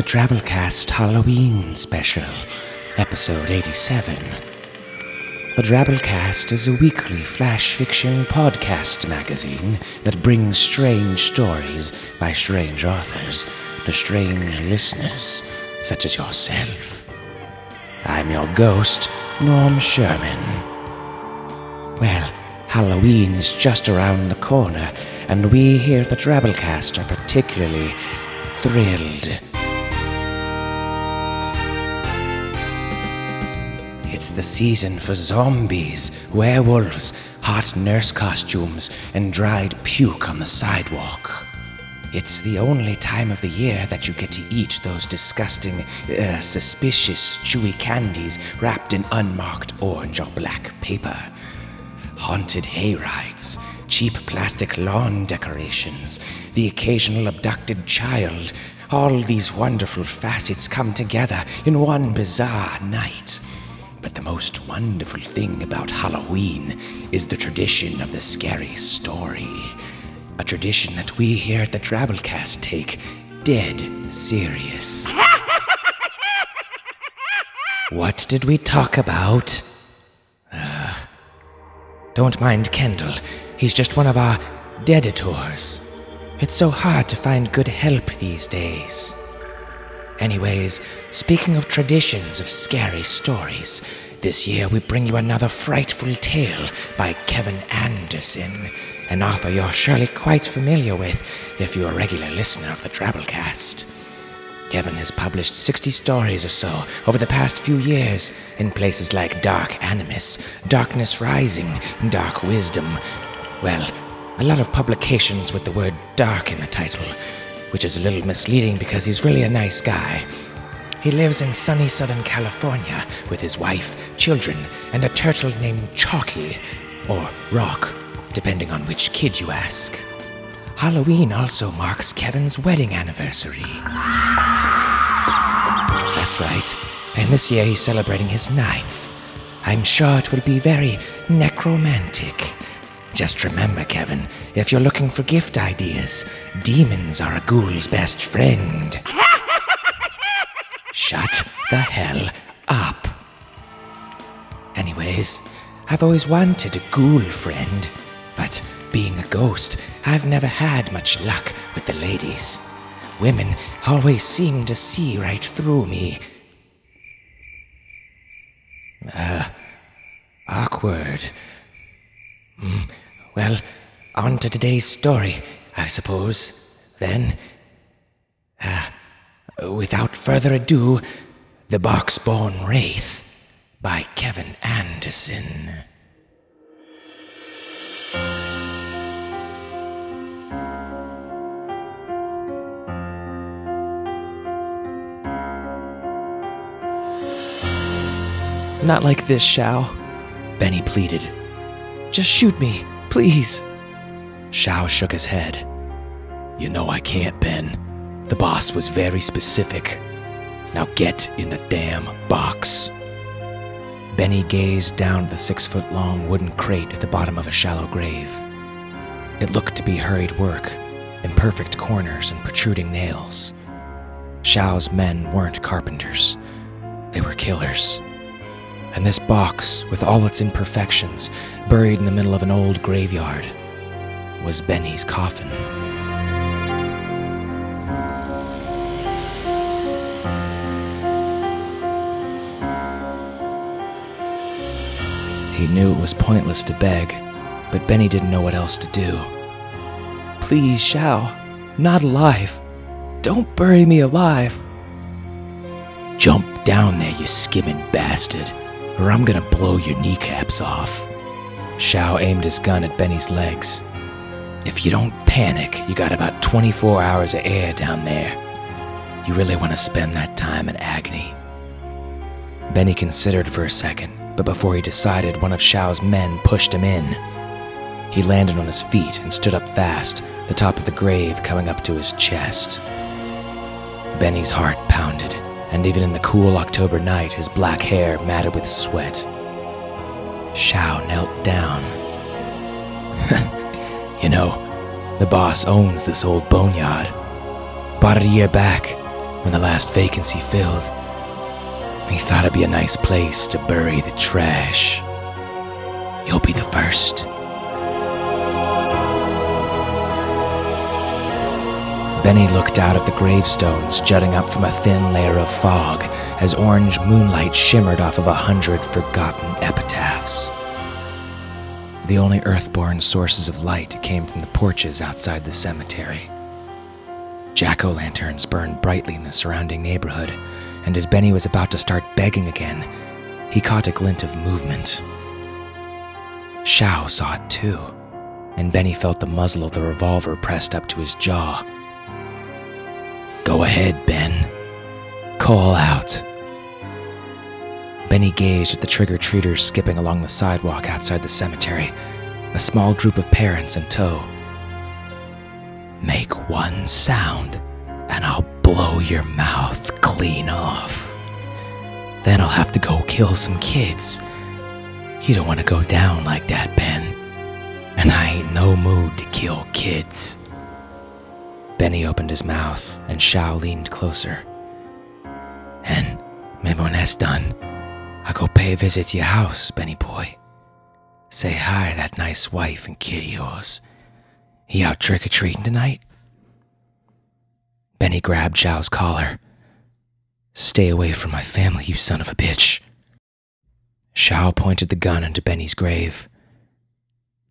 the Drabblecast Halloween special, episode 87. The Drabblecast is a weekly flash fiction podcast magazine that brings strange stories by strange authors to strange listeners, such as yourself. I'm your ghost, Norm Sherman. Well, Halloween is just around the corner, and we here at the Drabblecast are particularly thrilled. It's the season for zombies, werewolves, hot nurse costumes, and dried puke on the sidewalk. It's the only time of the year that you get to eat those disgusting, uh, suspicious, chewy candies wrapped in unmarked orange or black paper. Haunted hayrides, cheap plastic lawn decorations, the occasional abducted child. All these wonderful facets come together in one bizarre night. But the most wonderful thing about Halloween is the tradition of the scary story. A tradition that we here at the Drabblecast take dead serious. what did we talk about? Uh, don't mind Kendall. He's just one of our deaditors. It's so hard to find good help these days. Anyways, speaking of traditions of scary stories, this year we bring you another frightful tale by Kevin Anderson, an author you're surely quite familiar with if you're a regular listener of the Drabblecast. Kevin has published 60 stories or so over the past few years in places like Dark Animus, Darkness Rising, Dark Wisdom. Well, a lot of publications with the word dark in the title, which is a little misleading because he's really a nice guy. He lives in sunny Southern California with his wife, children, and a turtle named Chalky, or Rock, depending on which kid you ask. Halloween also marks Kevin's wedding anniversary. That's right, and this year he's celebrating his ninth. I'm sure it will be very necromantic. Just remember, Kevin, if you're looking for gift ideas, demons are a ghoul's best friend. Shut the hell up. Anyways, I've always wanted a ghoul friend, but being a ghost, I've never had much luck with the ladies. Women always seem to see right through me. Uh, awkward. Mm, well, on to today's story, I suppose. Then, uh, without further ado, The Boxborn Wraith by Kevin Anderson. Not like this, Shao, Benny pleaded. Just shoot me, please. Shao shook his head. You know I can't, Ben. The boss was very specific. Now get in the damn box. Benny gazed down the six foot long wooden crate at the bottom of a shallow grave. It looked to be hurried work, imperfect corners and protruding nails. Shao's men weren't carpenters, they were killers. And this box, with all its imperfections, buried in the middle of an old graveyard, was Benny's coffin. He knew it was pointless to beg, but Benny didn't know what else to do. Please, Shao, not alive. Don't bury me alive. Jump down there, you skimming bastard, or I'm gonna blow your kneecaps off. Shao aimed his gun at Benny's legs. If you don't panic, you got about 24 hours of air down there. You really want to spend that time in agony. Benny considered for a second, but before he decided, one of Shao's men pushed him in. He landed on his feet and stood up fast, the top of the grave coming up to his chest. Benny's heart pounded, and even in the cool October night, his black hair matted with sweat. Shao knelt down. you know, the boss owns this old boneyard. Bought it a year back, when the last vacancy filled, he thought it'd be a nice place to bury the trash. You'll be the first. Benny looked out at the gravestones jutting up from a thin layer of fog as orange moonlight shimmered off of a hundred forgotten epitaphs. The only earthborn sources of light came from the porches outside the cemetery. Jack o' lanterns burned brightly in the surrounding neighborhood, and as Benny was about to start begging again, he caught a glint of movement. Shao saw it too, and Benny felt the muzzle of the revolver pressed up to his jaw. Go ahead, Ben. Call out. Benny gazed at the trigger treaters skipping along the sidewalk outside the cemetery, a small group of parents in tow. Make one sound, and I'll blow your mouth clean off. Then I'll have to go kill some kids. You don't want to go down like that, Ben. And I ain't no mood to kill kids. Benny opened his mouth, and Shao leaned closer. And when that's done, I go pay a visit to your house, Benny boy. Say hi to that nice wife and kid of yours. He out trick or treating tonight? Benny grabbed Shao's collar. Stay away from my family, you son of a bitch. Shao pointed the gun into Benny's grave.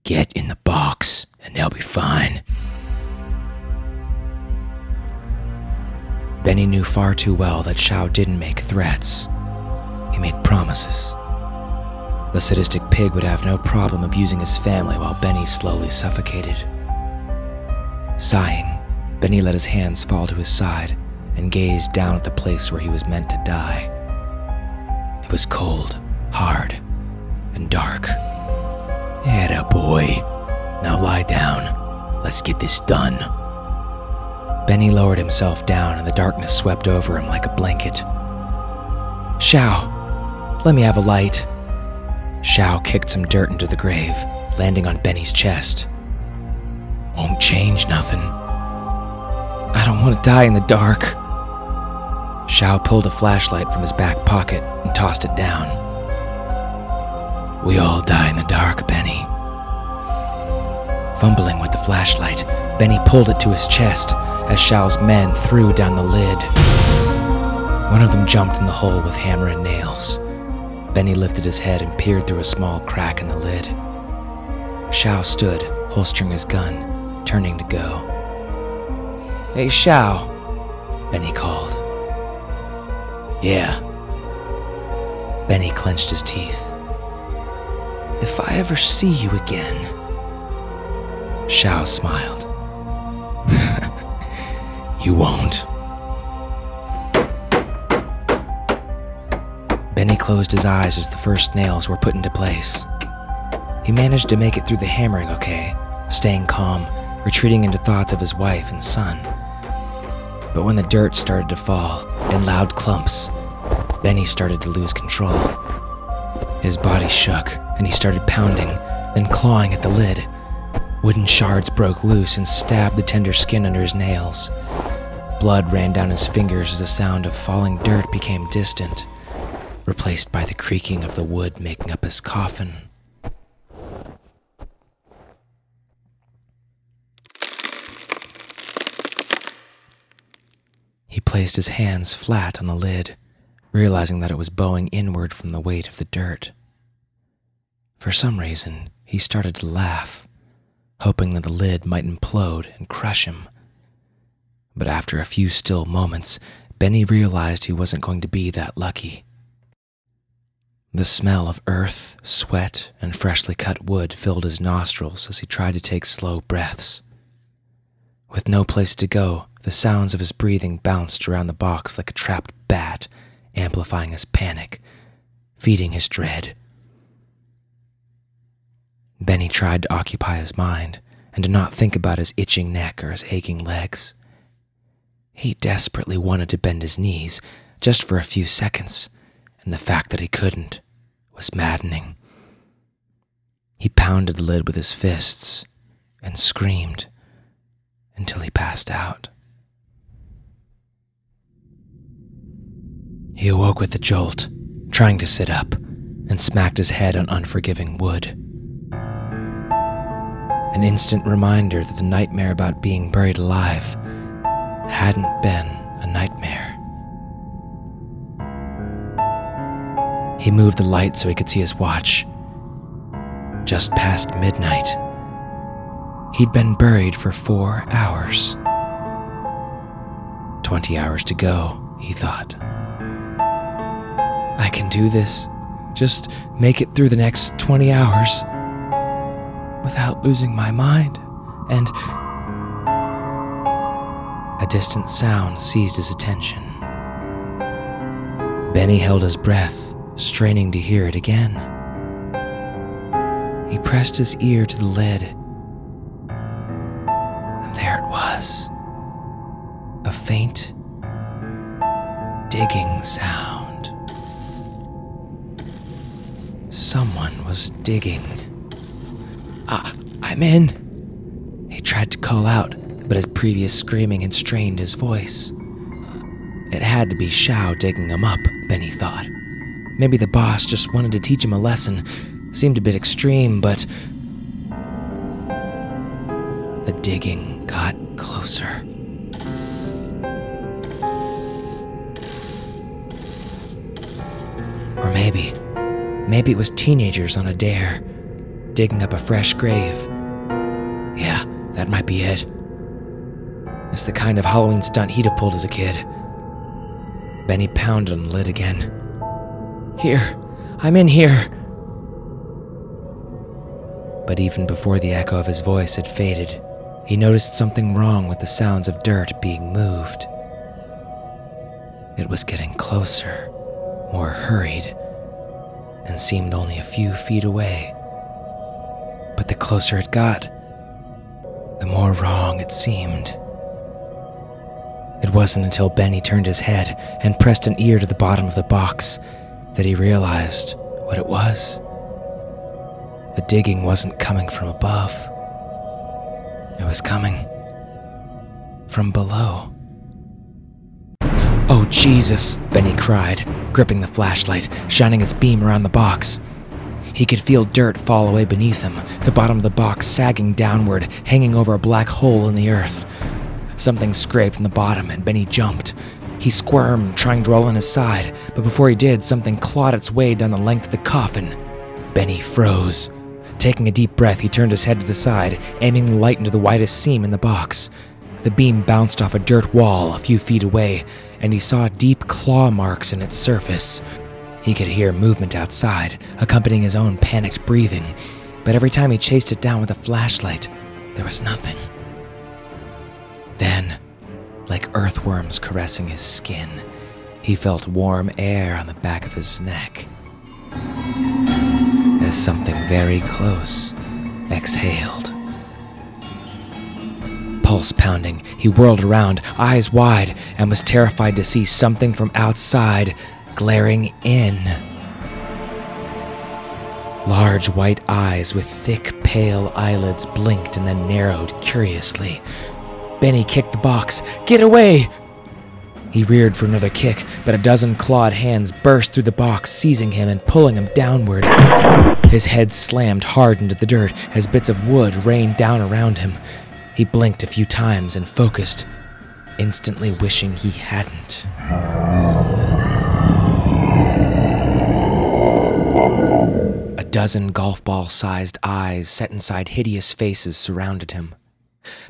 Get in the box, and they'll be fine. Benny knew far too well that Shao didn't make threats. He made promises. The sadistic pig would have no problem abusing his family while Benny slowly suffocated. Sighing, Benny let his hands fall to his side and gazed down at the place where he was meant to die. It was cold, hard, and dark. Atta boy. Now lie down. Let's get this done. Benny lowered himself down and the darkness swept over him like a blanket. Shao, let me have a light. Shao kicked some dirt into the grave, landing on Benny's chest. Won't change nothing. I don't want to die in the dark. Shao pulled a flashlight from his back pocket and tossed it down. We all die in the dark, Benny. Fumbling with the flashlight, Benny pulled it to his chest as Shao's men threw down the lid. One of them jumped in the hole with hammer and nails. Benny lifted his head and peered through a small crack in the lid. Shao stood, holstering his gun, turning to go. Hey, Shao, Benny called. Yeah. Benny clenched his teeth. If I ever see you again. Shao smiled. You won't. Benny closed his eyes as the first nails were put into place. He managed to make it through the hammering okay, staying calm, retreating into thoughts of his wife and son. But when the dirt started to fall in loud clumps, Benny started to lose control. His body shook, and he started pounding, then clawing at the lid. Wooden shards broke loose and stabbed the tender skin under his nails. Blood ran down his fingers as the sound of falling dirt became distant replaced by the creaking of the wood making up his coffin. He placed his hands flat on the lid, realizing that it was bowing inward from the weight of the dirt. For some reason, he started to laugh, hoping that the lid might implode and crush him. But after a few still moments, Benny realized he wasn't going to be that lucky. The smell of earth, sweat, and freshly cut wood filled his nostrils as he tried to take slow breaths. With no place to go, the sounds of his breathing bounced around the box like a trapped bat, amplifying his panic, feeding his dread. Benny tried to occupy his mind and to not think about his itching neck or his aching legs. He desperately wanted to bend his knees just for a few seconds and the fact that he couldn't was maddening. He pounded the lid with his fists and screamed until he passed out. He awoke with a jolt, trying to sit up, and smacked his head on unforgiving wood. An instant reminder that the nightmare about being buried alive hadn't been a nightmare. He moved the light so he could see his watch. Just past midnight. He'd been buried for four hours. Twenty hours to go, he thought. I can do this. Just make it through the next 20 hours without losing my mind. And distant sound seized his attention. Benny held his breath, straining to hear it again. He pressed his ear to the lid, and there it was a faint, digging sound. Someone was digging. Ah, I'm in. He tried to call out, but his previous screaming had strained his voice. It had to be Shao digging him up, Benny thought. Maybe the boss just wanted to teach him a lesson. Seemed a bit extreme, but. The digging got closer. Or maybe Maybe it was teenagers on a dare, digging up a fresh grave. Yeah, that might be it. It's the kind of Halloween stunt he'd have pulled as a kid. Benny pounded on the lid again. Here, I'm in here. But even before the echo of his voice had faded, he noticed something wrong with the sounds of dirt being moved. It was getting closer, more hurried and seemed only a few feet away. But the closer it got, the more wrong it seemed. It wasn't until Benny turned his head and pressed an ear to the bottom of the box that he realized what it was. The digging wasn't coming from above, it was coming from below. Oh, Jesus, Benny cried, gripping the flashlight, shining its beam around the box. He could feel dirt fall away beneath him, the bottom of the box sagging downward, hanging over a black hole in the earth. Something scraped in the bottom, and Benny jumped. He squirmed, trying to roll on his side, but before he did, something clawed its way down the length of the coffin. Benny froze. Taking a deep breath, he turned his head to the side, aiming the light into the widest seam in the box. The beam bounced off a dirt wall a few feet away, and he saw deep claw marks in its surface. He could hear movement outside, accompanying his own panicked breathing, but every time he chased it down with a flashlight, there was nothing. Then, like earthworms caressing his skin, he felt warm air on the back of his neck. As something very close exhaled pulse pounding, he whirled around, eyes wide, and was terrified to see something from outside glaring in. Large white eyes with thick, pale eyelids blinked and then narrowed curiously. Benny kicked the box. Get away! He reared for another kick, but a dozen clawed hands burst through the box, seizing him and pulling him downward. His head slammed hard into the dirt as bits of wood rained down around him. He blinked a few times and focused, instantly wishing he hadn't. A dozen golf ball sized eyes set inside hideous faces surrounded him.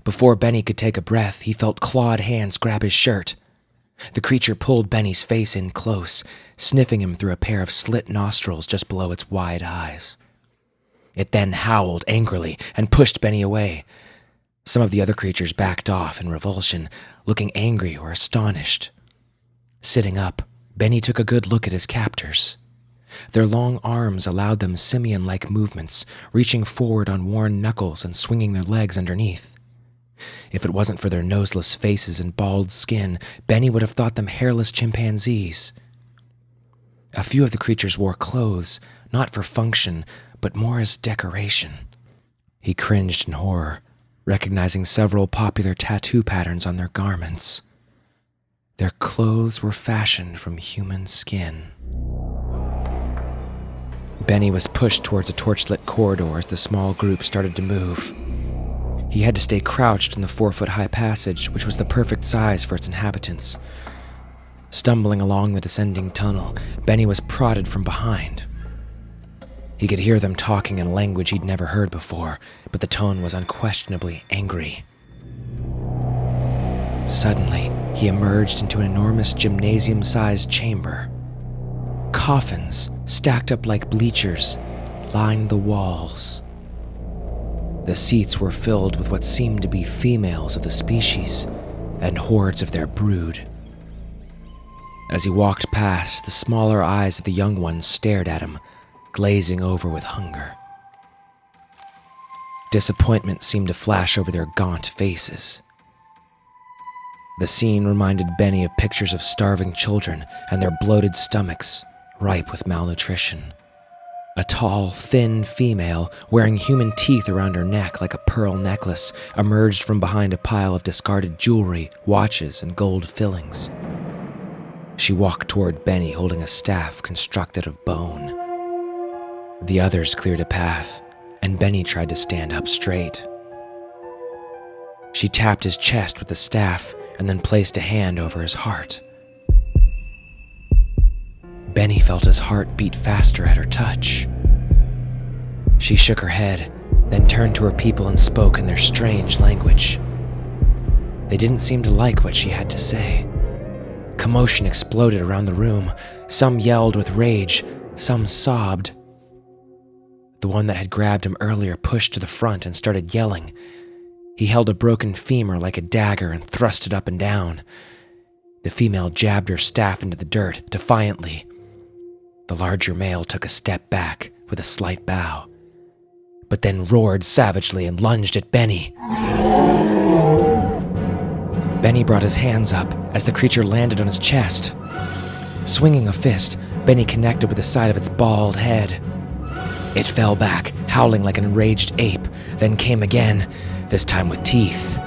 Before Benny could take a breath, he felt clawed hands grab his shirt. The creature pulled Benny's face in close, sniffing him through a pair of slit nostrils just below its wide eyes. It then howled angrily and pushed Benny away, some of the other creatures backed off in revulsion, looking angry or astonished. Sitting up, Benny took a good look at his captors. Their long arms allowed them simian like movements, reaching forward on worn knuckles and swinging their legs underneath. If it wasn't for their noseless faces and bald skin, Benny would have thought them hairless chimpanzees. A few of the creatures wore clothes, not for function, but more as decoration. He cringed in horror recognizing several popular tattoo patterns on their garments. Their clothes were fashioned from human skin. Benny was pushed towards a torchlit corridor as the small group started to move. He had to stay crouched in the four foot high passage, which was the perfect size for its inhabitants. Stumbling along the descending tunnel, Benny was prodded from behind. He could hear them talking in a language he'd never heard before, but the tone was unquestionably angry. Suddenly, he emerged into an enormous gymnasium sized chamber. Coffins, stacked up like bleachers, lined the walls. The seats were filled with what seemed to be females of the species and hordes of their brood. As he walked past, the smaller eyes of the young ones stared at him, glazing over with hunger. Disappointment seemed to flash over their gaunt faces. The scene reminded Benny of pictures of starving children and their bloated stomachs, ripe with malnutrition. A tall, thin female, wearing human teeth around her neck like a pearl necklace, emerged from behind a pile of discarded jewelry, watches, and gold fillings. She walked toward Benny holding a staff constructed of bone. The others cleared a path, and Benny tried to stand up straight. She tapped his chest with the staff and then placed a hand over his heart. Benny felt his heart beat faster at her touch. She shook her head, then turned to her people and spoke in their strange language. They didn't seem to like what she had to say. Commotion exploded around the room. Some yelled with rage, some sobbed. The one that had grabbed him earlier pushed to the front and started yelling. He held a broken femur like a dagger and thrust it up and down. The female jabbed her staff into the dirt defiantly. The larger male took a step back with a slight bow, but then roared savagely and lunged at Benny. Benny brought his hands up as the creature landed on his chest. Swinging a fist, Benny connected with the side of its bald head. It fell back, howling like an enraged ape, then came again, this time with teeth.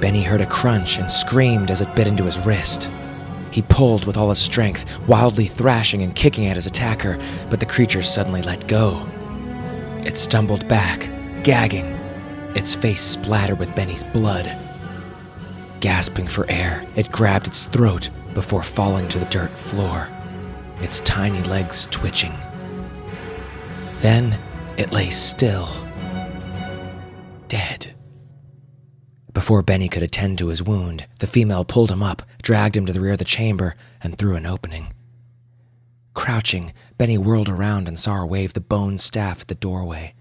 Benny heard a crunch and screamed as it bit into his wrist. He pulled with all his strength, wildly thrashing and kicking at his attacker, but the creature suddenly let go. It stumbled back, gagging, its face splattered with Benny's blood. Gasping for air, it grabbed its throat before falling to the dirt floor, its tiny legs twitching. Then it lay still, dead. Before Benny could attend to his wound, the female pulled him up, dragged him to the rear of the chamber, and through an opening. Crouching, Benny whirled around and saw her wave the bone staff at the doorway.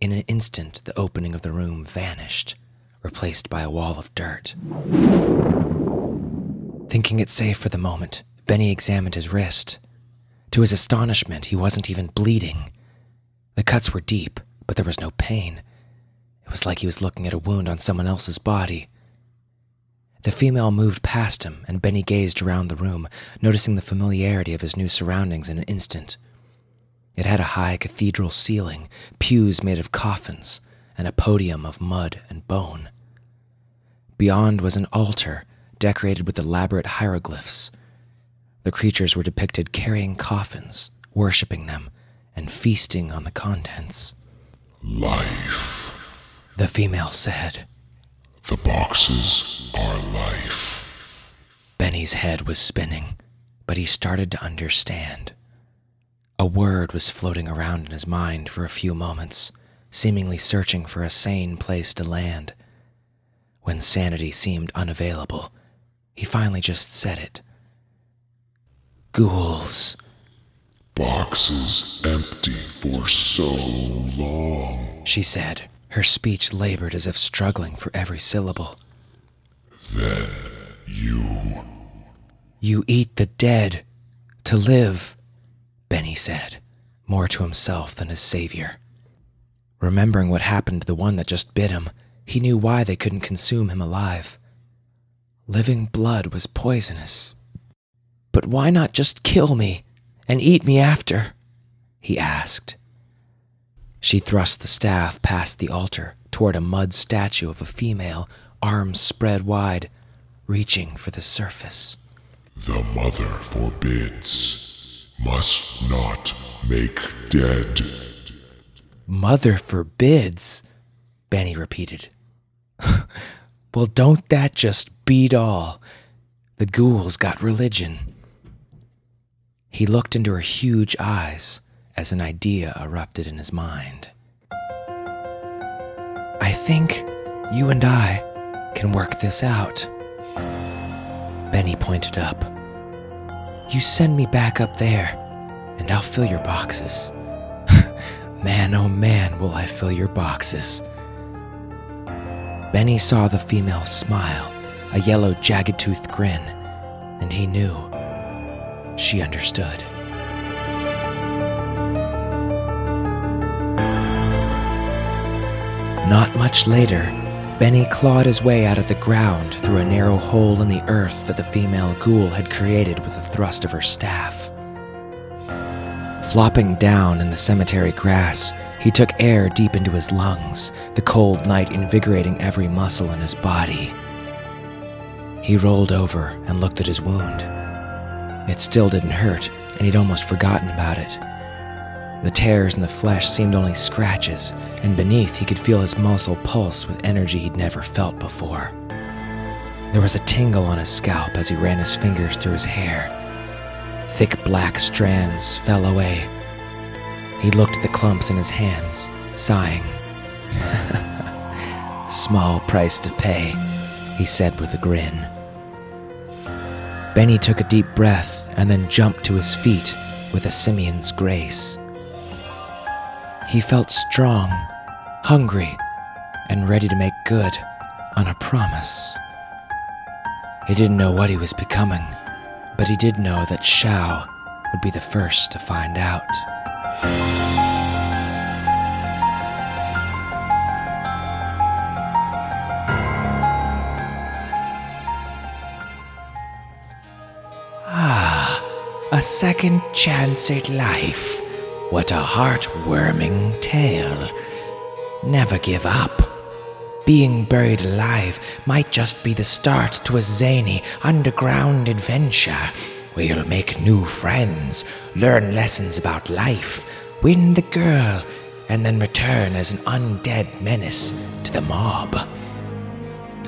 In an instant, the opening of the room vanished, replaced by a wall of dirt. Thinking it safe for the moment, Benny examined his wrist. To his astonishment, he wasn't even bleeding. The cuts were deep, but there was no pain. It was like he was looking at a wound on someone else's body. The female moved past him, and Benny gazed around the room, noticing the familiarity of his new surroundings in an instant. It had a high cathedral ceiling, pews made of coffins, and a podium of mud and bone. Beyond was an altar decorated with elaborate hieroglyphs. The creatures were depicted carrying coffins, worshipping them, and feasting on the contents. Life. The female said. The boxes are life. Benny's head was spinning, but he started to understand. A word was floating around in his mind for a few moments, seemingly searching for a sane place to land. When sanity seemed unavailable, he finally just said it. Ghouls. Boxes empty for so long. She said, her speech labored as if struggling for every syllable. Then you. You eat the dead to live, Benny said, more to himself than his savior. Remembering what happened to the one that just bit him, he knew why they couldn't consume him alive. Living blood was poisonous. But why not just kill me and eat me after? he asked. She thrust the staff past the altar toward a mud statue of a female, arms spread wide, reaching for the surface. The mother forbids. Must not make dead. Mother forbids, Benny repeated. well, don't that just beat all? The ghouls got religion. He looked into her huge eyes as an idea erupted in his mind. I think you and I can work this out. Benny pointed up. You send me back up there, and I'll fill your boxes. man, oh man, will I fill your boxes. Benny saw the female smile, a yellow, jagged toothed grin, and he knew she understood. Not much later, Benny clawed his way out of the ground through a narrow hole in the earth that the female ghoul had created with the thrust of her staff. Flopping down in the cemetery grass, he took air deep into his lungs, the cold night invigorating every muscle in his body. He rolled over and looked at his wound. It still didn't hurt, and he'd almost forgotten about it. The tears in the flesh seemed only scratches, and beneath he could feel his muscle pulse with energy he'd never felt before. There was a tingle on his scalp as he ran his fingers through his hair. Thick black strands fell away. He looked at the clumps in his hands, sighing. Small price to pay, he said with a grin. Benny took a deep breath and then jumped to his feet with a simian's grace. He felt strong, hungry, and ready to make good on a promise. He didn't know what he was becoming, but he did know that Shao would be the first to find out. Ah, a second chance at life. What a heartwarming tale. Never give up. Being buried alive might just be the start to a zany underground adventure where you'll make new friends, learn lessons about life, win the girl, and then return as an undead menace to the mob.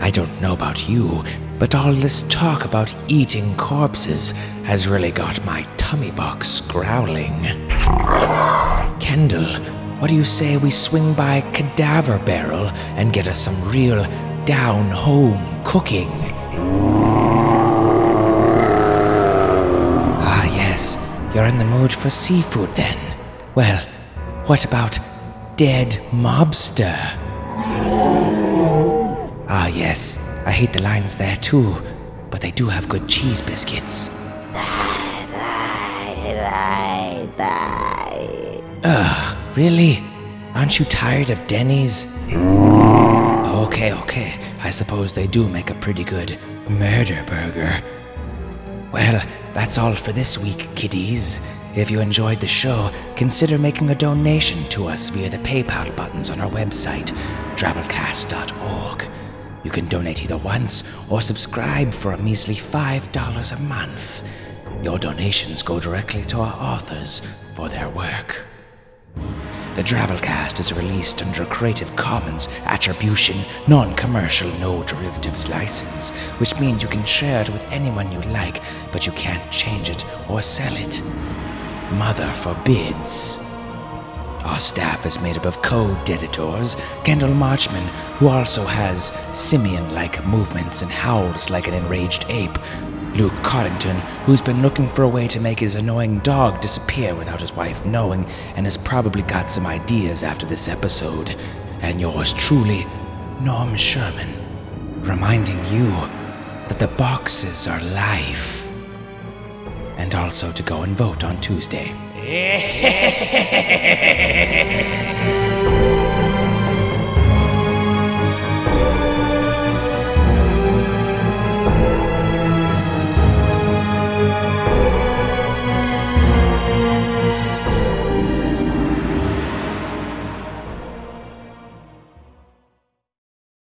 I don't know about you, but all this talk about eating corpses has really got my tummy box growling. Kendall, what do you say we swing by Cadaver Barrel and get us some real down home cooking? Ah, yes, you're in the mood for seafood then. Well, what about dead mobster? Ah, yes, I hate the lines there too, but they do have good cheese biscuits. Ugh, really? Aren't you tired of Denny's? Okay, okay, I suppose they do make a pretty good murder burger. Well, that's all for this week, kiddies. If you enjoyed the show, consider making a donation to us via the PayPal buttons on our website, drabblecast.org. You can donate either once or subscribe for a measly $5 a month. Your donations go directly to our authors for their work. The Drabblecast is released under a Creative Commons Attribution, Non Commercial, No Derivatives license, which means you can share it with anyone you like, but you can't change it or sell it. Mother forbids. Our staff is made up of code editors Kendall Marchman, who also has simian like movements and howls like an enraged ape, Luke Cardington, who's been looking for a way to make his annoying dog disappear without his wife knowing and has probably got some ideas after this episode, and yours truly, Norm Sherman, reminding you that the boxes are life. And also to go and vote on Tuesday.